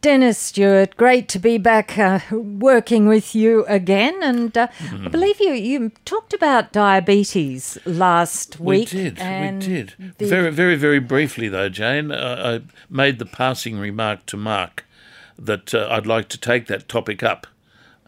Dennis Stewart, great to be back uh, working with you again. And uh, mm. I hmm. believe you, you talked about diabetes last week. We did. we did. The... Very, very, very briefly, though, Jane. Uh, I made the passing remark to Mark that uh, I'd like to take that topic up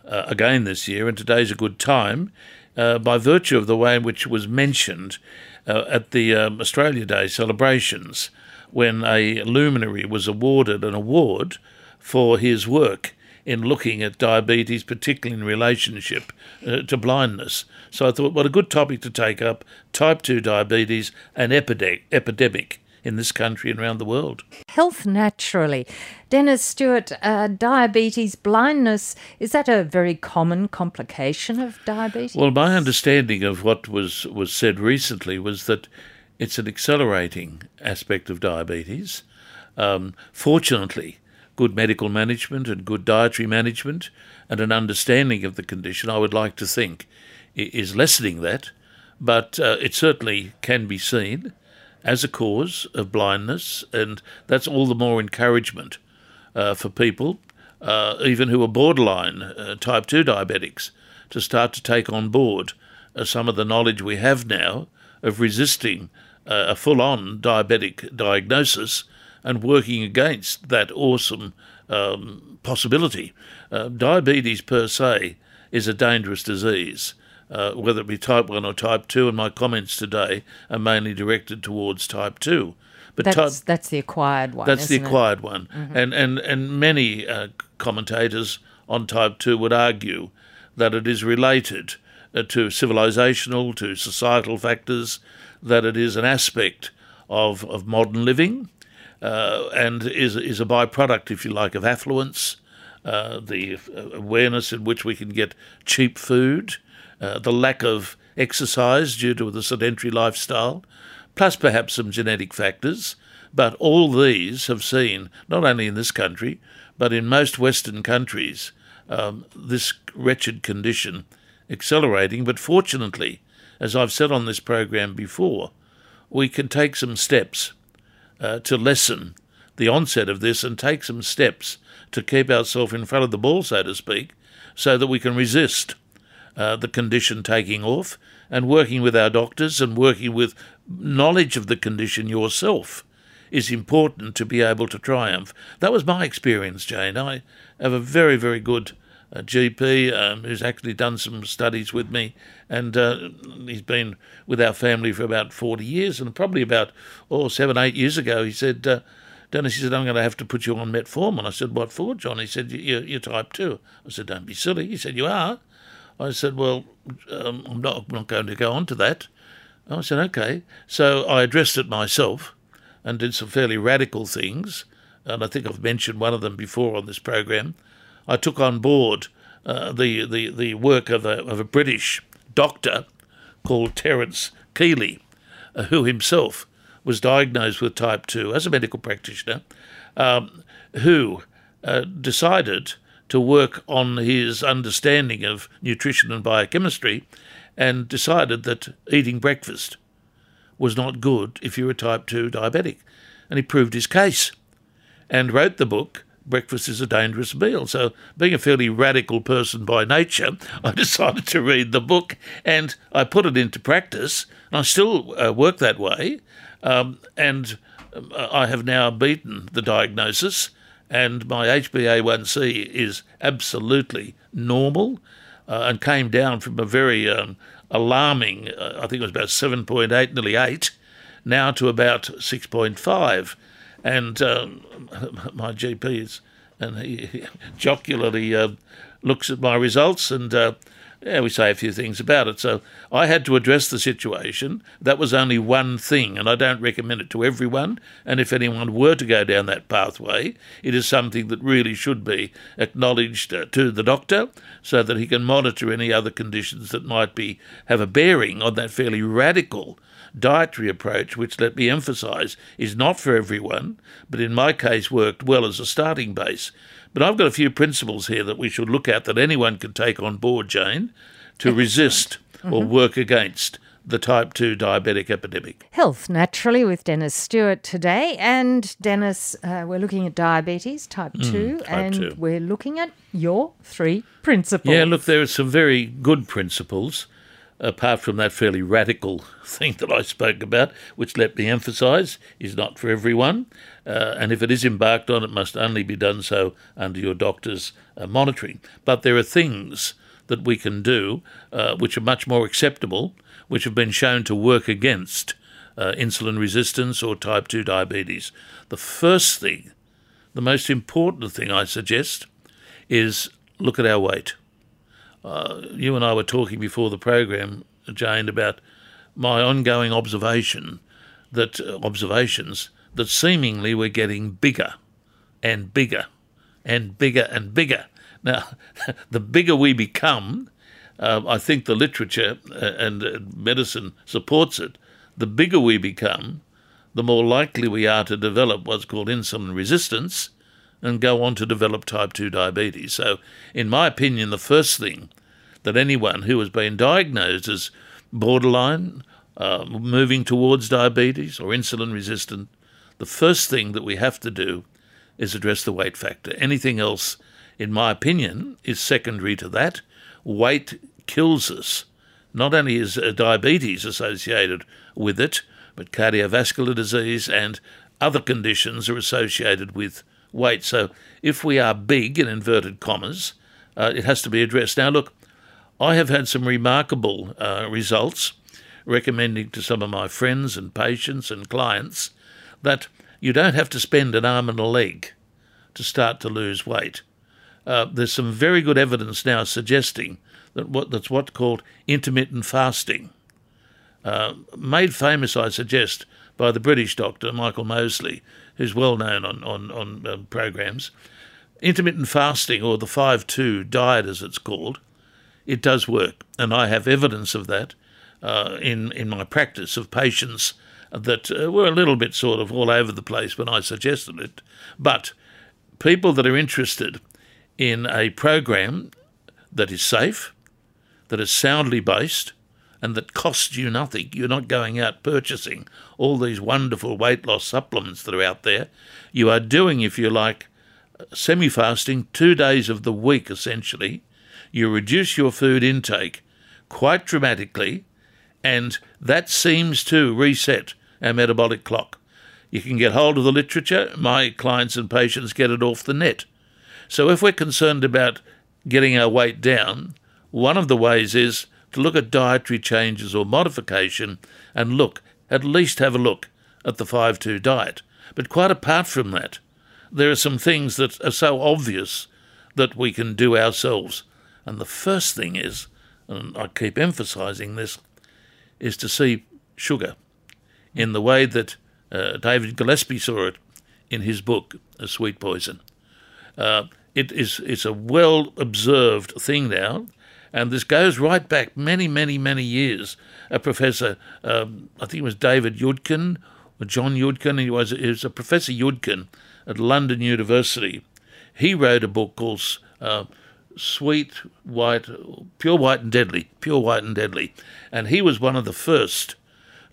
uh, again this year, and today's a good time uh, by virtue of the way in which it was mentioned at the um, Australia Day celebrations when a luminary was awarded an award for his work in looking at diabetes, particularly in relationship uh, to blindness. So I thought, what a good topic to take up type 2 diabetes, an epidemic, epidemic in this country and around the world. Health naturally. Dennis Stewart, uh, diabetes, blindness, is that a very common complication of diabetes? Well, my understanding of what was, was said recently was that it's an accelerating aspect of diabetes. Um, fortunately, good medical management and good dietary management and an understanding of the condition, I would like to think, is lessening that. But uh, it certainly can be seen as a cause of blindness, and that's all the more encouragement uh, for people, uh, even who are borderline uh, type 2 diabetics, to start to take on board uh, some of the knowledge we have now of resisting uh, a full on diabetic diagnosis and working against that awesome um, possibility. Uh, diabetes per se is a dangerous disease. Uh, whether it be type 1 or type 2, and my comments today are mainly directed towards type 2. But that's, type, that's the acquired one. That's the acquired it? one. Mm-hmm. And, and, and many uh, commentators on type 2 would argue that it is related uh, to civilizational, to societal factors, that it is an aspect of, of modern living, uh, and is is a byproduct, if you like, of affluence, uh, the awareness in which we can get cheap food, uh, the lack of exercise due to the sedentary lifestyle, plus perhaps some genetic factors. But all these have seen, not only in this country, but in most Western countries, um, this wretched condition accelerating. But fortunately, as I've said on this program before, we can take some steps uh, to lessen the onset of this and take some steps to keep ourselves in front of the ball, so to speak, so that we can resist uh, the condition taking off and working with our doctors and working with knowledge of the condition yourself is important to be able to triumph. That was my experience, Jane. I have a very, very good a GP um, who's actually done some studies with me, and uh, he's been with our family for about 40 years. And probably about oh seven, eight years ago, he said, uh, Dennis, he said, I'm going to have to put you on metformin. I said, What for, John? He said, You're, you're type 2. I said, Don't be silly. He said, You are. I said, Well, um, I'm, not, I'm not going to go on to that. I said, Okay. So I addressed it myself and did some fairly radical things. And I think I've mentioned one of them before on this program. I took on board uh, the, the, the work of a, of a British doctor called Terence Kealey, uh, who himself was diagnosed with type 2 as a medical practitioner, um, who uh, decided to work on his understanding of nutrition and biochemistry and decided that eating breakfast was not good if you were type 2 diabetic. And he proved his case and wrote the book breakfast is a dangerous meal. So, being a fairly radical person by nature, I decided to read the book and I put it into practice. And I still uh, work that way. Um, and uh, I have now beaten the diagnosis, and my HbA1c is absolutely normal uh, and came down from a very um, alarming, uh, I think it was about 7.8, nearly 8, now to about 6.5 and um, my GP is, and he jocularly uh, looks at my results and uh, yeah, we say a few things about it. So I had to address the situation. That was only one thing, and I don't recommend it to everyone. And if anyone were to go down that pathway, it is something that really should be acknowledged uh, to the doctor so that he can monitor any other conditions that might be have a bearing on that fairly radical dietary approach, which, let me emphasise, is not for everyone, but in my case worked well as a starting base. But I've got a few principles here that we should look at that anyone can take on board, Jane, to Excellent. resist mm-hmm. or work against the type 2 diabetic epidemic. Health Naturally with Dennis Stewart today. And Dennis, uh, we're looking at diabetes type 2, type and 2. we're looking at your three principles. Yeah, look, there are some very good principles, apart from that fairly radical thing that I spoke about, which let me emphasise is not for everyone. Uh, and if it is embarked on, it must only be done so under your doctor's uh, monitoring. But there are things that we can do uh, which are much more acceptable, which have been shown to work against uh, insulin resistance or type 2 diabetes. The first thing, the most important thing I suggest, is look at our weight. Uh, you and I were talking before the program, Jane, about my ongoing observation that uh, observations that seemingly we're getting bigger and bigger and bigger and bigger. Now, the bigger we become, uh, I think the literature uh, and uh, medicine supports it. The bigger we become, the more likely we are to develop what's called insulin resistance and go on to develop type 2 diabetes. So, in my opinion, the first thing that anyone who has been diagnosed as borderline, uh, moving towards diabetes or insulin resistant, the first thing that we have to do is address the weight factor. Anything else, in my opinion, is secondary to that. Weight kills us. Not only is uh, diabetes associated with it, but cardiovascular disease and other conditions are associated with weight. So if we are big, in inverted commas, uh, it has to be addressed. Now, look, I have had some remarkable uh, results recommending to some of my friends and patients and clients that you don't have to spend an arm and a leg to start to lose weight. Uh, there's some very good evidence now suggesting that what that's what's called intermittent fasting, uh, made famous, I suggest, by the British doctor Michael Mosley, who's well known on on on uh, programs. Intermittent fasting, or the five-two diet, as it's called, it does work, and I have evidence of that uh, in in my practice of patients that uh, were a little bit sort of all over the place when I suggested it, but people that are interested in a program that is safe, that is soundly based, and that costs you nothing. You're not going out purchasing all these wonderful weight loss supplements that are out there. You are doing, if you like, semi fasting two days of the week essentially. You reduce your food intake quite dramatically, and that seems to reset our metabolic clock. You can get hold of the literature. My clients and patients get it off the net. So if we're concerned about getting our weight down, one of the ways is to look at dietary changes or modification and look, at least have a look at the 5 2 diet. But quite apart from that, there are some things that are so obvious that we can do ourselves. And the first thing is, and I keep emphasizing this, is to see sugar in the way that uh, David Gillespie saw it in his book, A Sweet Poison. Uh, it is it's a well observed thing now, and this goes right back many, many, many years. A professor, um, I think it was David Yudkin or John Yudkin, he was, he was a Professor Yudkin at London University. He wrote a book called uh, Sweet White, Pure White and Deadly, Pure White and Deadly, and he was one of the first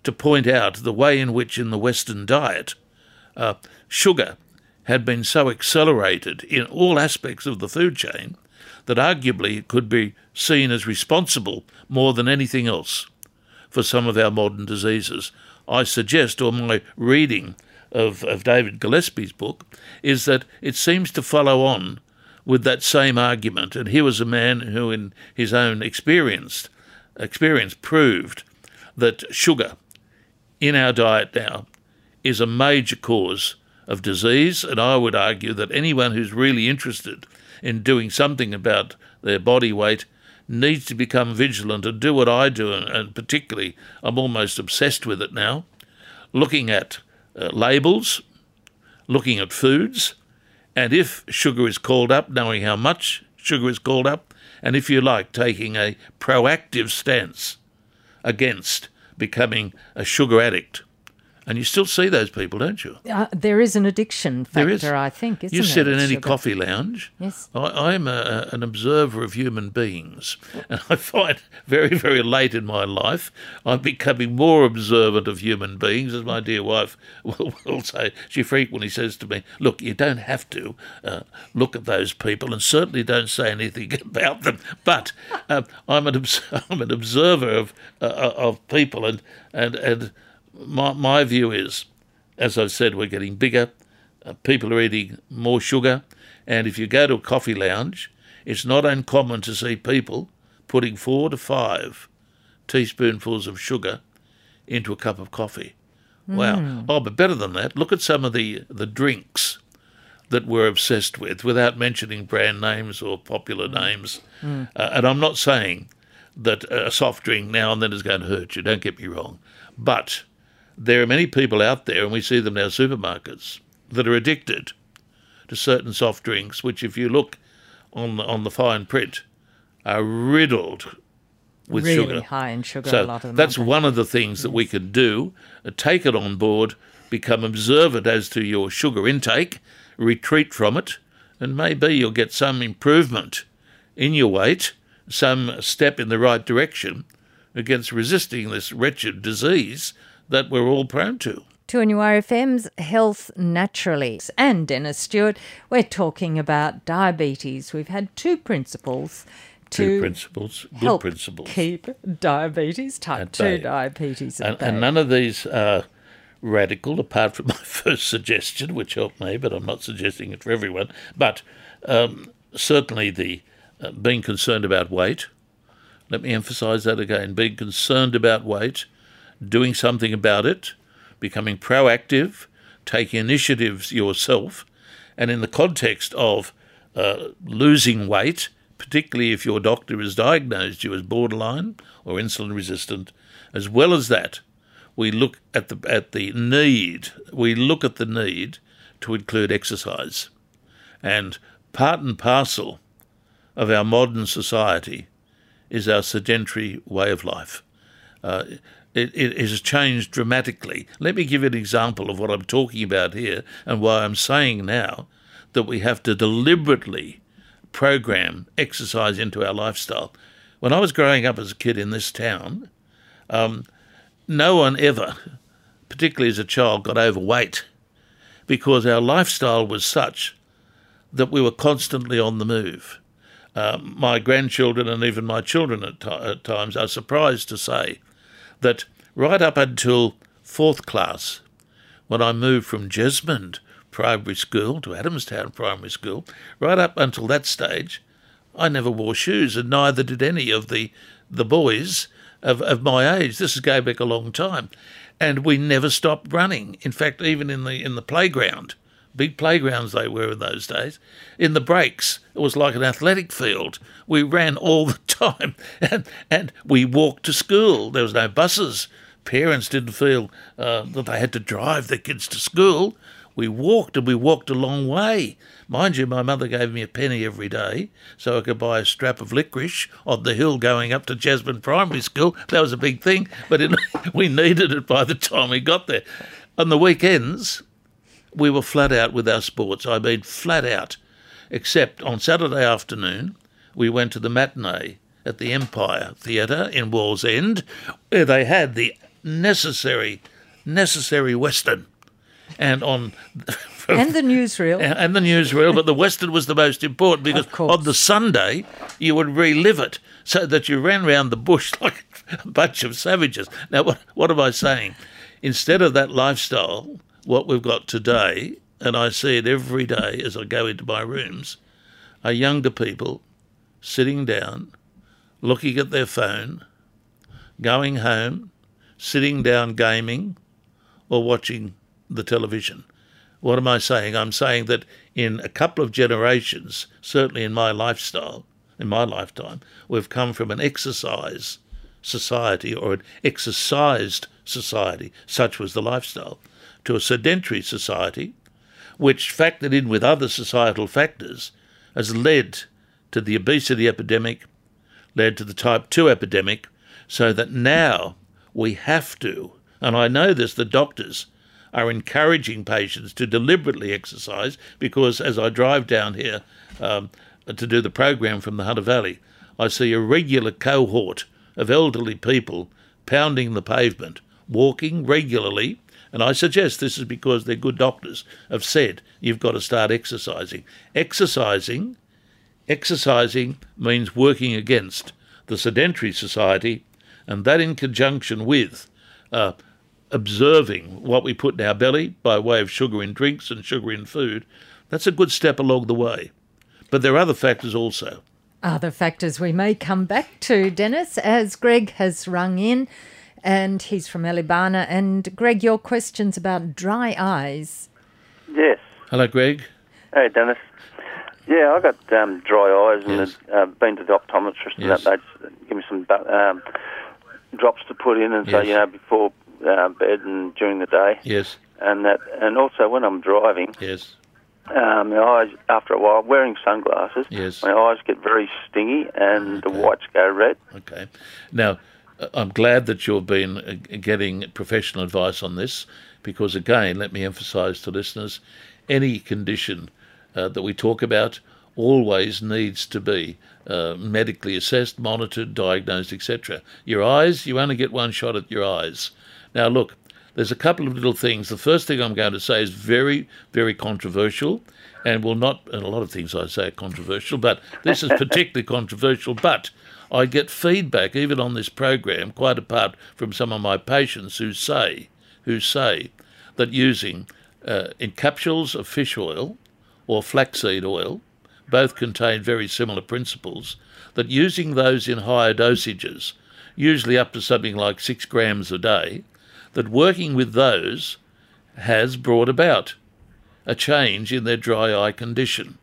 to point out the way in which in the Western diet uh, sugar had been so accelerated in all aspects of the food chain that arguably could be seen as responsible more than anything else for some of our modern diseases. I suggest, or my reading of, of David Gillespie's book, is that it seems to follow on with that same argument. And he was a man who, in his own experience, experience proved that sugar in our diet now is a major cause of disease, and I would argue that anyone who's really interested in doing something about their body weight needs to become vigilant and do what I do, and, particularly I'm almost obsessed with it now, looking at uh, labels, looking at foods, and if sugar is called up, knowing how much sugar is called up, and if you like, taking a proactive stance against becoming a sugar addict And you still see those people, don't you? Uh, there is an addiction factor, There is. I think, isn't You sit in any Sugar? coffee lounge. Yes. I, I'm a, an observer of human beings, and I find very, very late in my life I'm becoming more observant of human beings, as my dear wife will, will say. She frequently says to me, "Look, you don't have to uh, look at those people, and certainly don't say anything about them." But um, I'm an obs- I'm an observer of uh, of people, and and and my my view is, as I've said, we're getting bigger. Uh, people are eating more sugar, and if you go to a coffee lounge, it's not uncommon to see people putting four to five teaspoonfuls of sugar into a cup of coffee. Wow! Oh, but better than that, look at some of the the drinks that we're obsessed with, without mentioning brand names or popular names. Uh, and I'm not saying that a soft drink now and then is going to hurt you. Don't get me wrong, but there are many people out there, and we see them in our supermarkets, that are addicted to certain soft drinks, which, if you look on the, on the fine print, are riddled with really sugar. high in sugar, a So lot of that's one of the things that we can do. uh, Take it on board, become observant as to your sugar intake, retreat from it, and maybe you'll get some improvement in your weight, some step in the right direction against resisting this wretched disease that we're all prone to. To NURFM's Health Naturally. And Dennis Stewart, we're talking about diabetes. We've had two principles Two to principles, good help principles. keep diabetes, type At 2 bay. diabetes at And, and none of these are radical, apart from my first suggestion, which helped me, but I'm not suggesting it for everyone. But um, certainly the uh, being concerned about weight. Let me emphasise that again: being concerned about weight, doing something about it, becoming proactive, taking initiatives yourself, and in the context of uh, losing weight, particularly if your doctor has diagnosed you as borderline or insulin resistant, as well as that, we look at the at the need. We look at the need to include exercise, and part and parcel of our modern society is our sedentary way of life. Uh, it, it has changed dramatically. Let me give you an example of what I'm talking about here and why I'm saying now that we have to deliberately program exercise into our lifestyle. When I was growing up as a kid in this town, um, no one ever, particularly as a child, got overweight because our lifestyle was such that we were constantly on the move. Um, my grandchildren and even my children at, ti at times are surprised to say that right up until fourth class, when I moved from Jesmond Primary School to Adamstown Primary School, right up until that stage, I never wore shoes, and neither did any of the the boys of, of my age. This is going back a long time, and we never stopped running. In fact, even in the in the playground, big playgrounds they were in those days. In the breaks, it was like an athletic field. We ran all the time, and and we walked to school. There was no buses. Parents didn't feel uh, that they had to drive their kids to school. We walked, and we walked a long way. Mind you, my mother gave me a penny every day so I could buy a strap of licorice on the hill going up to Jesmond Primary School. That was a big thing, but it, we needed it by the time we got there. On the weekends, we were flat out with our sports. I mean, flat out. Except on Saturday afternoon, we went to the matinee at the Empire Theatre in Wallsend, where they had the necessary, necessary Western. And on and the newsreel. and and the newsreel, but the Western was the most important because on the Sunday you would relive it so that you ran round the bush like a bunch of savages. Now, what, what am I saying? Instead of that lifestyle, what we've got today, and I see it every day as I go into my rooms, are younger people sitting down, looking at their phone, going home, sitting down gaming, or watching the television. What am I saying? I'm saying that in a couple of generations, certainly in my lifestyle, in my lifetime, we've come from an exercise society or an exercised society, such was the lifestyle, to a sedentary society, which factored in with other societal factors has led to the obesity epidemic, led to the type 2 epidemic, so that now we have to, and I know this, the doctors are encouraging patients to deliberately exercise because as I drive down here um, to do the program from the Hunter Valley, I see a regular cohort of elderly people pounding the pavement, walking regularly. And I suggest this is because their good doctors have said you've got to start exercising. Exercising, exercising means working against the sedentary society, and that in conjunction with uh, observing what we put in our belly by way of sugar in drinks and sugar in food, that's a good step along the way. But there are other factors also. Other factors we may come back to, Dennis, as Greg has rung in and he's from Eleebana. And Greg, your questions about dry eyes. Yes. Hello, Greg. Hey, Dennis. Yeah, I got um, dry eyes and Yes. uh, been to the optometrist Yes. and that they give me some um, drops to put in and so you know before uh, bed and during the day Yes, and that and also when I'm driving, yes, um, my eyes after a while wearing sunglasses, Yes. my eyes get very stingy and the whites go red. okay. Now, uh, I'm glad that you've been uh, getting professional advice on this because, again, let me emphasise to listeners any condition uh, that we talk about always needs to be uh, medically assessed, monitored, diagnosed, etc. Your eyes, you only get one shot at your eyes. Now, look, there's a couple of little things. The first thing I'm going to say is very, very controversial and will not, and a lot of things I say are controversial, but this is particularly controversial. But I get feedback, even on this program, quite apart from some of my patients who say, who say that using uh, in capsules of fish oil or flaxseed oil, both contain very similar principles, that using those in higher dosages, usually up to something like six grams a day, that working with those has brought about a change in their dry eye condition.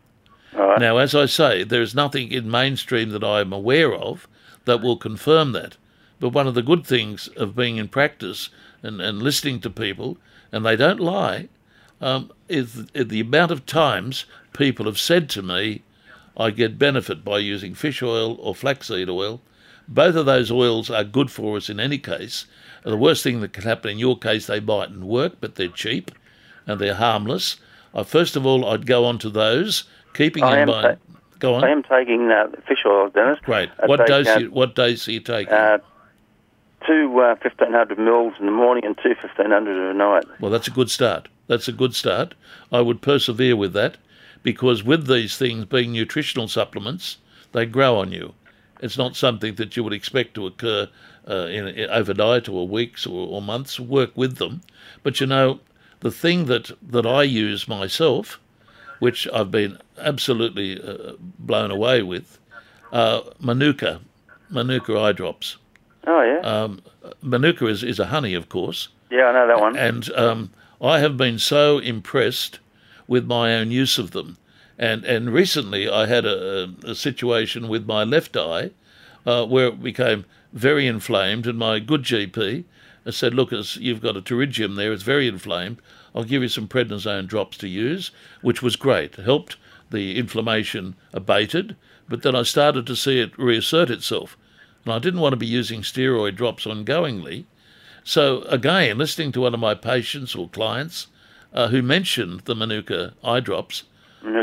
Right. Now, as I say, there is nothing in mainstream that I am aware of that will confirm that. But one of the good things of being in practice and, and listening to people, and they don't lie, um, is the, amount of times people have said to me, I get benefit by using fish oil or flaxseed oil. Both of those oils are good for us in any case. The worst thing that can happen in your case, they mightn't work, but they're cheap and they're harmless. Uh, first of all, I'd go on to those, keeping I in mind. go on. I am taking uh, fish oil, Dennis. Great. I What take, dose? uh, you, what dose are you taking? Uh, two uh, 1500 mils in the morning and two 1500 at night. Well, that's a good start. That's a good start. I would persevere with that because with these things being nutritional supplements, they grow on you. It's not something that you would expect to occur uh, in, in overnight or weeks or, or months. Work with them, but you know the thing that that I use myself, which I've been absolutely uh, blown away with, uh, Manuka, Manuka eye drops. Oh, yeah. Um, Manuka is, is a honey, of course. yeah, I know that one. And um, I have been so impressed with my own use of them. And and recently I had a, a situation with my left eye uh, where it became very inflamed, and my good GP said, "Look, you've got a pterygium there; it's very inflamed. I'll give you some prednisone drops to use," which was great. Helped the inflammation abated, but then I started to see it reassert itself, and I didn't want to be using steroid drops ongoingly. So again, listening to one of my patients or clients uh, who mentioned the Manuka eye drops,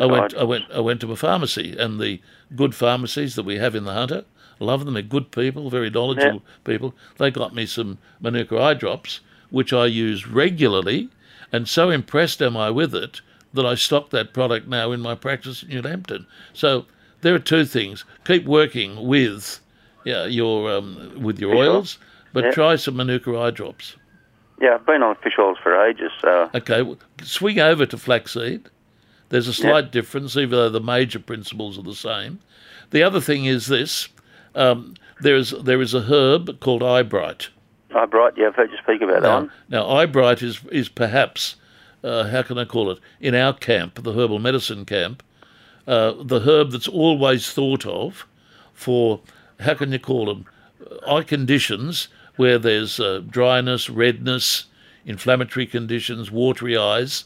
I went, I went, I went to a pharmacy, and the good pharmacies that we have in the Hunter, love them. They're good people, very knowledgeable people. They got me some Manuka eye drops, which I use regularly, and so impressed am I with it that I stock that product now in my practice in New Hampton. So there are two things: keep working with, yeah, your um, with your oils, but Yeah. try some Manuka eye drops. Yeah, I've been on fish oils for ages, so Okay, swing over to flaxseed. There's a slight difference, even though the major principles are the same. The other thing is this: um, there is there is a herb called eyebright. I bright. Yeah, I've heard you speak about that Now, one. now eyebright is is perhaps uh, how can I call it in our camp, the herbal medicine camp, uh, the herb that's always thought of for how can you call them eye conditions where there's uh, dryness, redness, inflammatory conditions, watery eyes,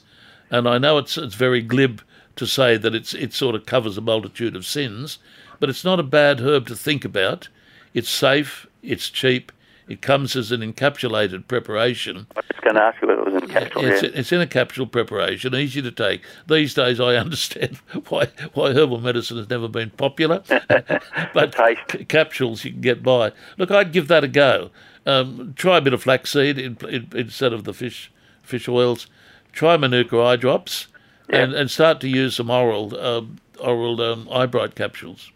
and I know it's it's very glib to say that it's it sort of covers a multitude of sins, but it's not a bad herb to think about. It's safe, it's cheap, It comes as an encapsulated preparation. I was just going to ask you whether it was in capsule. It's, yeah. it's in a capsule preparation, easy to take. These days, I understand why why herbal medicine has never been popular, but c- capsules you can get by. Look, I'd give that a go. Um, try a bit of flaxseed in, in, instead of the fish fish oils. Try Manuka eye drops, and, and start to use some oral um, oral um, eye bright capsules.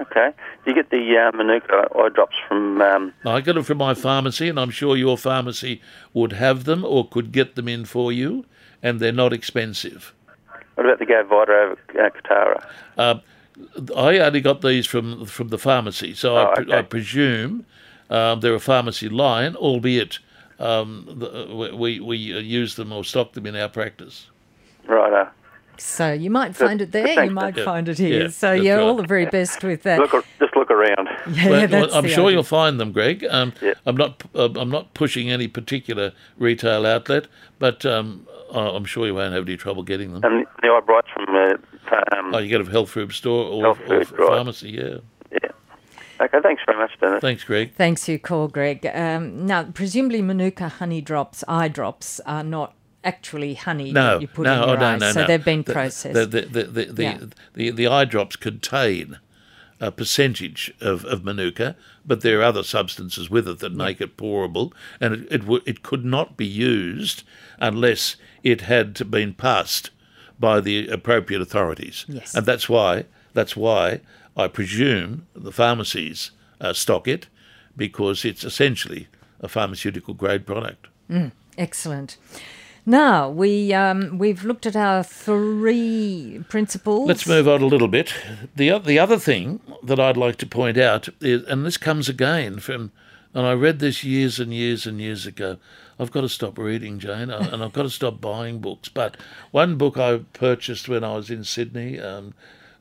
Okay. Do you get the uh, Manuka eye drops from? Um, I got them from my pharmacy, and I'm sure your pharmacy would have them or could get them in for you, and they're not expensive. what about the Go Vita over uh, Kotara? Uh, I only got these from from the pharmacy, so I, Oh, pre- okay. I presume um, they're a pharmacy line, albeit um, the, we we uh, use them or stock them in our practice. Right. So you might find it there, you might yeah, find it here. yeah, so that's yeah, all the very best with that. look, just look around. yeah, Well, that's I'm sure idea. you'll find them, Greg. Um, Yeah. I'm not uh, I'm not pushing any particular retail outlet, but um, I- I'm sure you won't have any trouble getting them. And the eye brights from uh, um, Oh, you get a health food store or, Health or right. pharmacy, yeah. yeah. Okay. Thanks very much, Dennis. Thanks, Greg. Thanks for your call, Greg. Um, now, presumably Manuka honey drops, eye drops, are not actually honey No, that you put no, in your oh, no, eyes. no, so no. they've been processed. The, the, the, the, the, Yeah. the, the eye drops contain a percentage of, of manuka, but there are other substances with it that make it pourable, and it, it, w- it could not be used unless it had been passed by the appropriate authorities. Yes. And that's why, that's why I presume the pharmacies uh, stock it, because it's essentially a pharmaceutical grade product. Excellent. Now we um, we've looked at our three principles. Let's move on a little bit. The the other thing that I'd like to point out is, and this comes again from, and I read this years and years and years ago. I've got to stop reading, Jane, and I've got to stop buying books. But one book I purchased when I was in Sydney, um,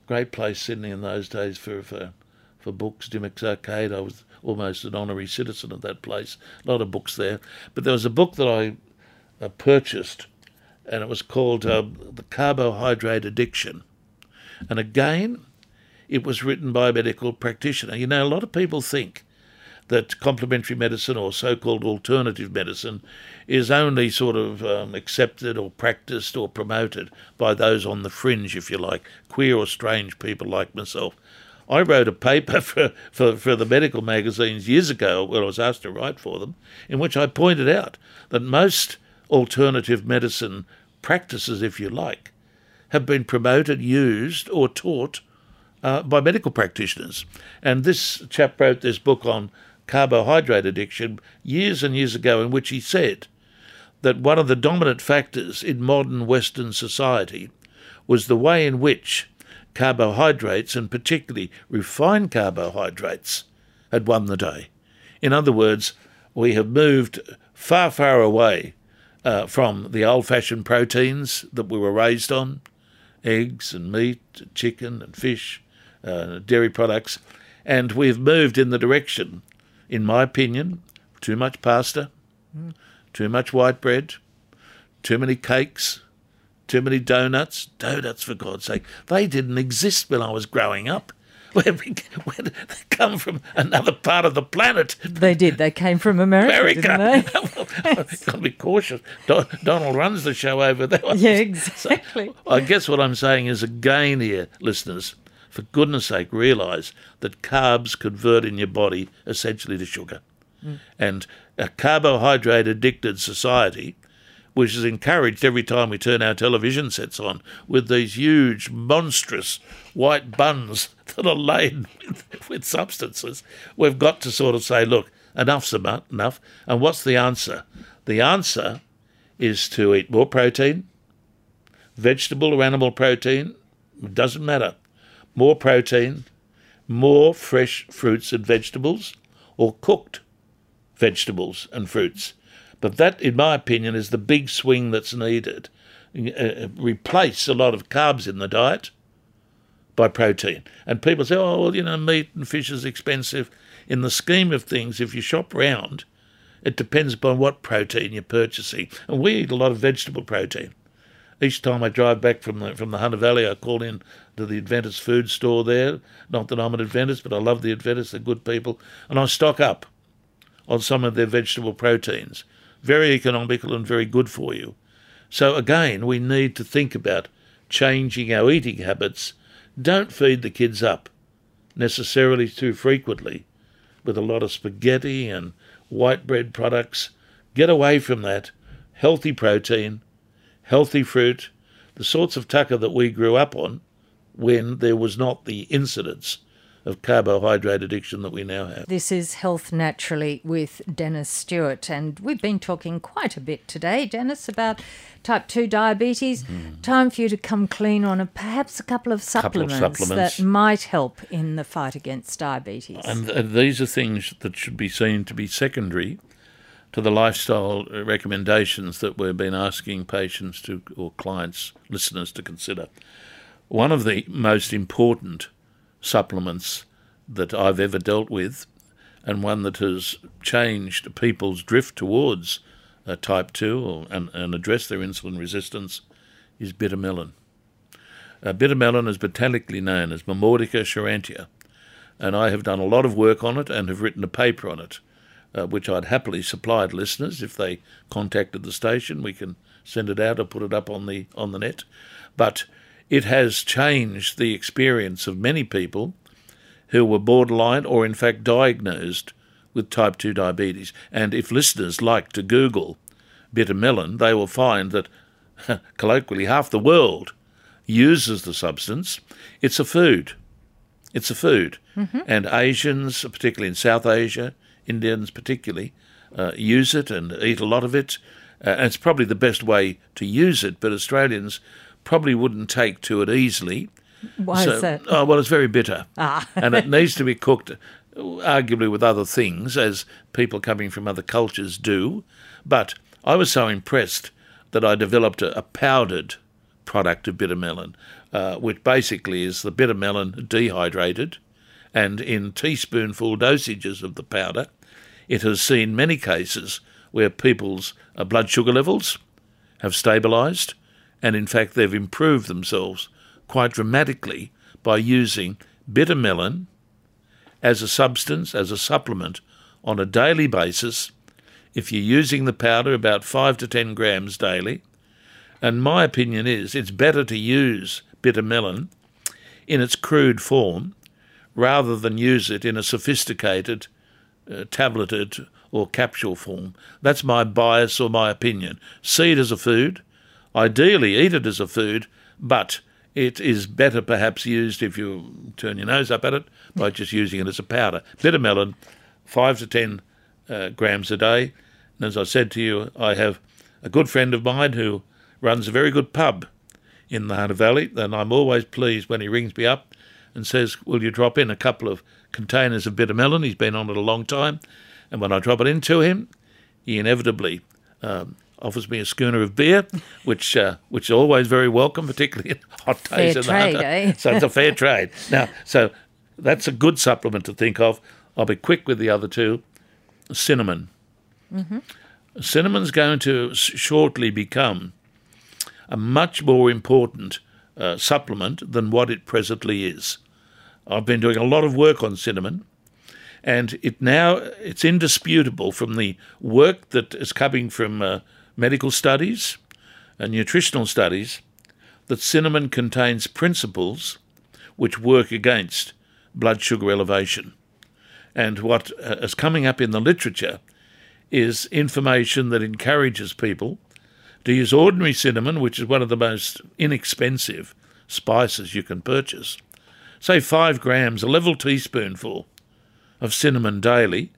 great place Sydney in those days for for, for books. Dymocks Arcade. I was almost an honorary citizen of that place. A lot of books there. But there was a book that I uh, purchased, and it was called uh, The Carbohydrate Addiction. And again, it was written by a medical practitioner. You know, a lot of people think that complementary medicine or so called alternative medicine is only sort of um, accepted or practiced or promoted by those on the fringe, if you like, queer or strange people like myself. I wrote a paper for, for, for the medical magazines years ago when I was asked to write for them, in which I pointed out that most alternative medicine practices, if you like, have been promoted, used, or taught uh, by medical practitioners. And this chap wrote this book on carbohydrate addiction years and years ago, in which he said that one of the dominant factors in modern Western society was the way in which carbohydrates, and particularly refined carbohydrates, had won the day. In other words, we have moved far, far away uh, from the old fashioned proteins that we were raised on eggs and meat, chicken and fish, uh, dairy products, and we've moved in the direction, in my opinion, too much pasta, too much white bread, too many cakes, too many donuts. Donuts, for God's sake, they didn't exist when I was growing up. Where we, where they come from another part of the planet. They did. They came from America, didn't America. they? Got to be cautious. Don, Donald runs the show over there. Yeah, exactly. I guess what I'm saying is again here, listeners, for goodness sake, realise that carbs convert in your body essentially to sugar. Mm. And a carbohydrate addicted society, which is encouraged every time we turn our television sets on with these huge, monstrous white buns that are laden with, with substances, we've got to sort of say, look, enough's enough. And what's the answer? The answer is to eat more protein, vegetable or animal protein, doesn't matter. More protein, more fresh fruits and vegetables, or cooked vegetables and fruits. But that, in my opinion, is the big swing that's needed. Uh, replace a lot of carbs in the diet by protein. And people say, oh, well, you know, meat and fish is expensive. In the scheme of things, if you shop round, it depends upon what protein you're purchasing. And we eat a lot of vegetable protein. Each time I drive back from the from the Hunter Valley, I call in to the Adventist food store there. Not that I'm an Adventist, but I love the Adventists; they're good people, and I stock up. on some of their vegetable proteins. Very economical and very good for you. So, again, we need to think about changing our eating habits. Don't feed the kids up necessarily too frequently with a lot of spaghetti and white bread products. Get away from that. Healthy protein, healthy fruit, the sorts of tucker that we grew up on when there was not the incidence of carbohydrate addiction that we now have. This is Health Naturally with Dennis Stewart, and we've been talking quite a bit today, Dennis, about type 2 diabetes. Mm. Time for you to come clean on a, perhaps a couple of, supplements couple of supplements that might help in the fight against diabetes. And, and these are things that should be seen to be secondary to the lifestyle recommendations that we've been asking patients to or clients, listeners to consider. One of the most important supplements that I've ever dealt with, and one that has changed people's drift towards uh, type 2 or, and, and address their insulin resistance, is bitter melon. Uh, bitter melon is botanically known as Momordica charantia, and I have done a lot of work on it and have written a paper on it, uh, which I'd happily supply to listeners if they contacted the station. We can send it out or put it up on the on the net. But it has changed the experience of many people who were borderline or, in fact, diagnosed with type 2 diabetes. And if listeners like to Google bitter melon, they will find that, colloquially, half the world uses the substance. It's a food. It's a food. Mm-hmm. And Asians, particularly in South Asia, Indians particularly, uh, use it and eat a lot of it. Uh, and it's probably the best way to use it, but Australians probably wouldn't take to it easily. Why so, is that? Oh, well, it's very bitter. Ah. and it needs to be cooked, arguably with other things, as people coming from other cultures do. But I was so impressed that I developed a, a powdered product of bitter melon, uh, which basically is the bitter melon dehydrated and in teaspoonful dosages of the powder. It has seen many cases where people's uh, blood sugar levels have stabilised and in fact they've improved themselves quite dramatically by using bitter melon as a substance, as a supplement on a daily basis. If you're using the powder about 5 to 10 grams daily, and my opinion is it's better to use bitter melon in its crude form rather than use it in a sophisticated, uh, tableted, or capsule form. That's my bias or my opinion. See it as a food, Ideally, eat it as a food, but it is better perhaps used if you turn your nose up at it by just using it as a powder. Bitter melon, five to ten uh, grams a day. And as I said to you, I have a good friend of mine who runs a very good pub in the Hunter Valley, and I'm always pleased when he rings me up and says, Will you drop in a couple of containers of bitter melon? He's been on it a long time. And when I drop it into him, he inevitably um, offers me a schooner of beer, which uh, which is always very welcome, particularly in hot days. Fair trade, eh? So it's a fair trade. Now, so that's a good supplement to think of. I'll be quick with the other two. Cinnamon. Mm-hmm. Cinnamon's going to shortly become a much more important uh, supplement than what it presently is. I've been doing a lot of work on cinnamon and it now it's indisputable from the work that is coming from uh, medical studies and nutritional studies that cinnamon contains principles which work against blood sugar elevation. And what uh, coming up in the literature is information that encourages people to use ordinary cinnamon, which is one of the most inexpensive spices you can purchase. Say five grams, a level teaspoonful of cinnamon daily.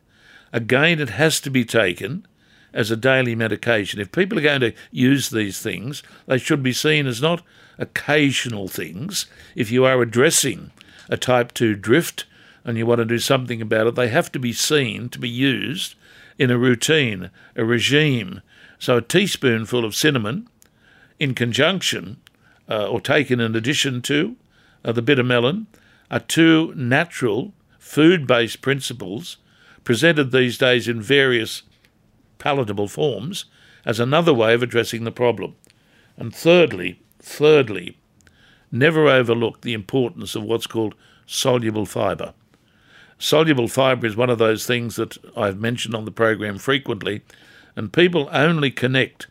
Again, it has to be taken as a daily medication. If people are going to use these things, they should be seen as not occasional things. If you are addressing a type 2 drift and you want to do something about it, they have to be seen to be used in a routine, a regime. So a teaspoonful of cinnamon in conjunction uh, or taken in addition to uh, the bitter melon are two natural food based principles presented these days in various palatable forms as another way of addressing the problem. And thirdly, thirdly, never overlook the importance of what's called soluble fibre. Soluble fibre is one of those things that I've mentioned on the program frequently, and people only connect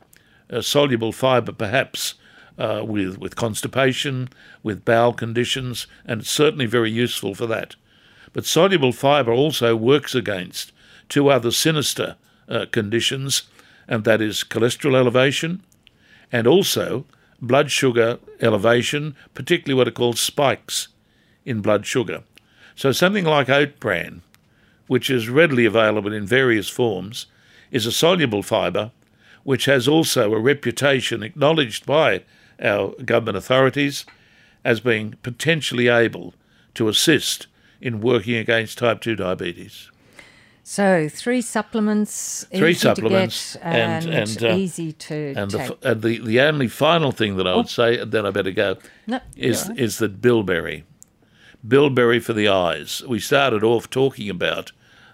uh, soluble fibre perhaps uh, with, with constipation, with bowel conditions, and it's certainly very useful for that. But soluble fibre also works against two other sinister uh, conditions, and that is cholesterol elevation and also blood sugar elevation, particularly what are called spikes in blood sugar. So something like oat bran, which is readily available in various forms, is a soluble fibre which has also a reputation acknowledged by our government authorities as being potentially able to assist in working against type 2 diabetes. So three supplements, three easy supplements, to get and, and, and uh, easy to and take. The, and the the only final thing that I would oh. say, and then I better go, no, is right. is that bilberry, bilberry for the eyes. We started off talking about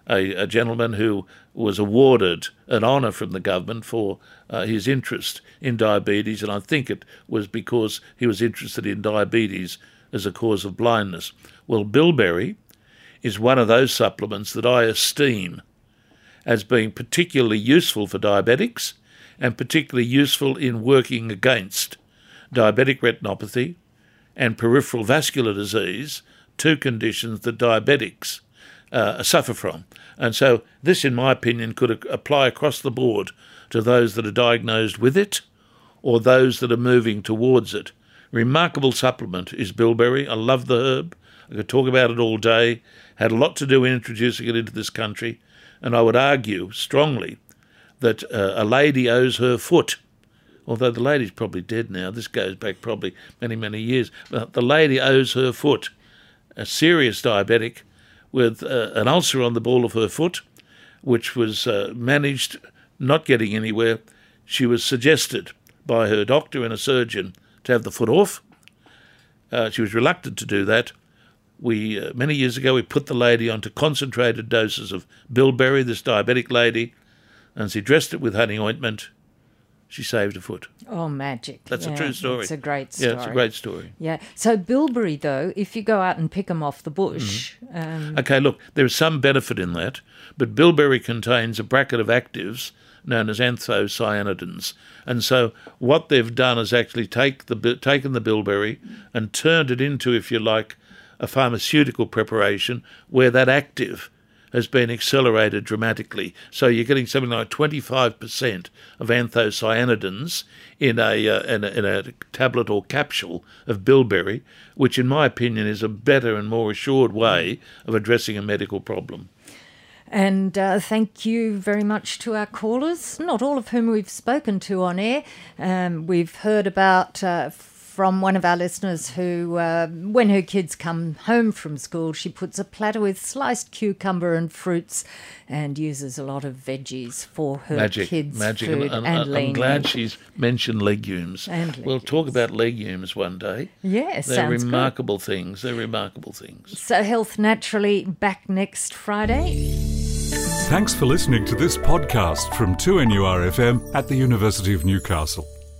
a, a gentleman who was awarded an honour from the government for uh, his interest in diabetes, and I think it was because he was interested in diabetes as a cause of blindness. Well, bilberry is one of those supplements that I esteem as being particularly useful for diabetics and particularly useful in working against diabetic retinopathy and peripheral vascular disease, two conditions that diabetics uh, suffer from. And so, this, in my opinion, could apply across the board to those that are diagnosed with it or those that are moving towards it. Remarkable supplement is bilberry. I love the herb. I could talk about it all day had a lot to do in introducing it into this country, and I would argue strongly that uh, a lady owes her foot. Although the lady's probably dead now, this goes back probably many, many years. But the lady owes her foot. A serious diabetic with uh, an ulcer on the ball of her foot, which was uh, managed not getting anywhere. She was suggested by her doctor and a surgeon to have the foot off. Uh, she was reluctant to do that we uh, many years ago we put the lady onto concentrated doses of bilberry, this diabetic lady, and she dressed it with honey ointment. She saved a foot. Oh, magic! That's yeah, a true story. It's a great story. Yeah, it's a great story. Yeah. So bilberry, though, if you go out and pick them off the bush. Mm. Um... Okay, look, there is some benefit in that, but bilberry contains a bracket of actives known as anthocyanidins. And so what they've done is actually take the taken the bilberry and turned it into, if you like, a pharmaceutical preparation where that active has been accelerated dramatically. So you're getting something like 25% of anthocyanidins in a, uh, in a, in a tablet or capsule of bilberry, which, in my opinion, is a better and more assured way of addressing a medical problem. And uh, thank you very much to our callers, not all of whom we've spoken to on air. Um, we've heard about. Uh, from one of our listeners who, uh, when her kids come home from school, she puts a platter with sliced cucumber and fruits and uses a lot of veggies for her magic, kids' magic. food and, and, I'm glad she's mentioned legumes. And legumes. We'll talk about legumes one day. Yes, they're remarkable good. things. They're remarkable things. So, Health Naturally back next Friday. Thanks for listening to this podcast from 2NURFM at the University of Newcastle.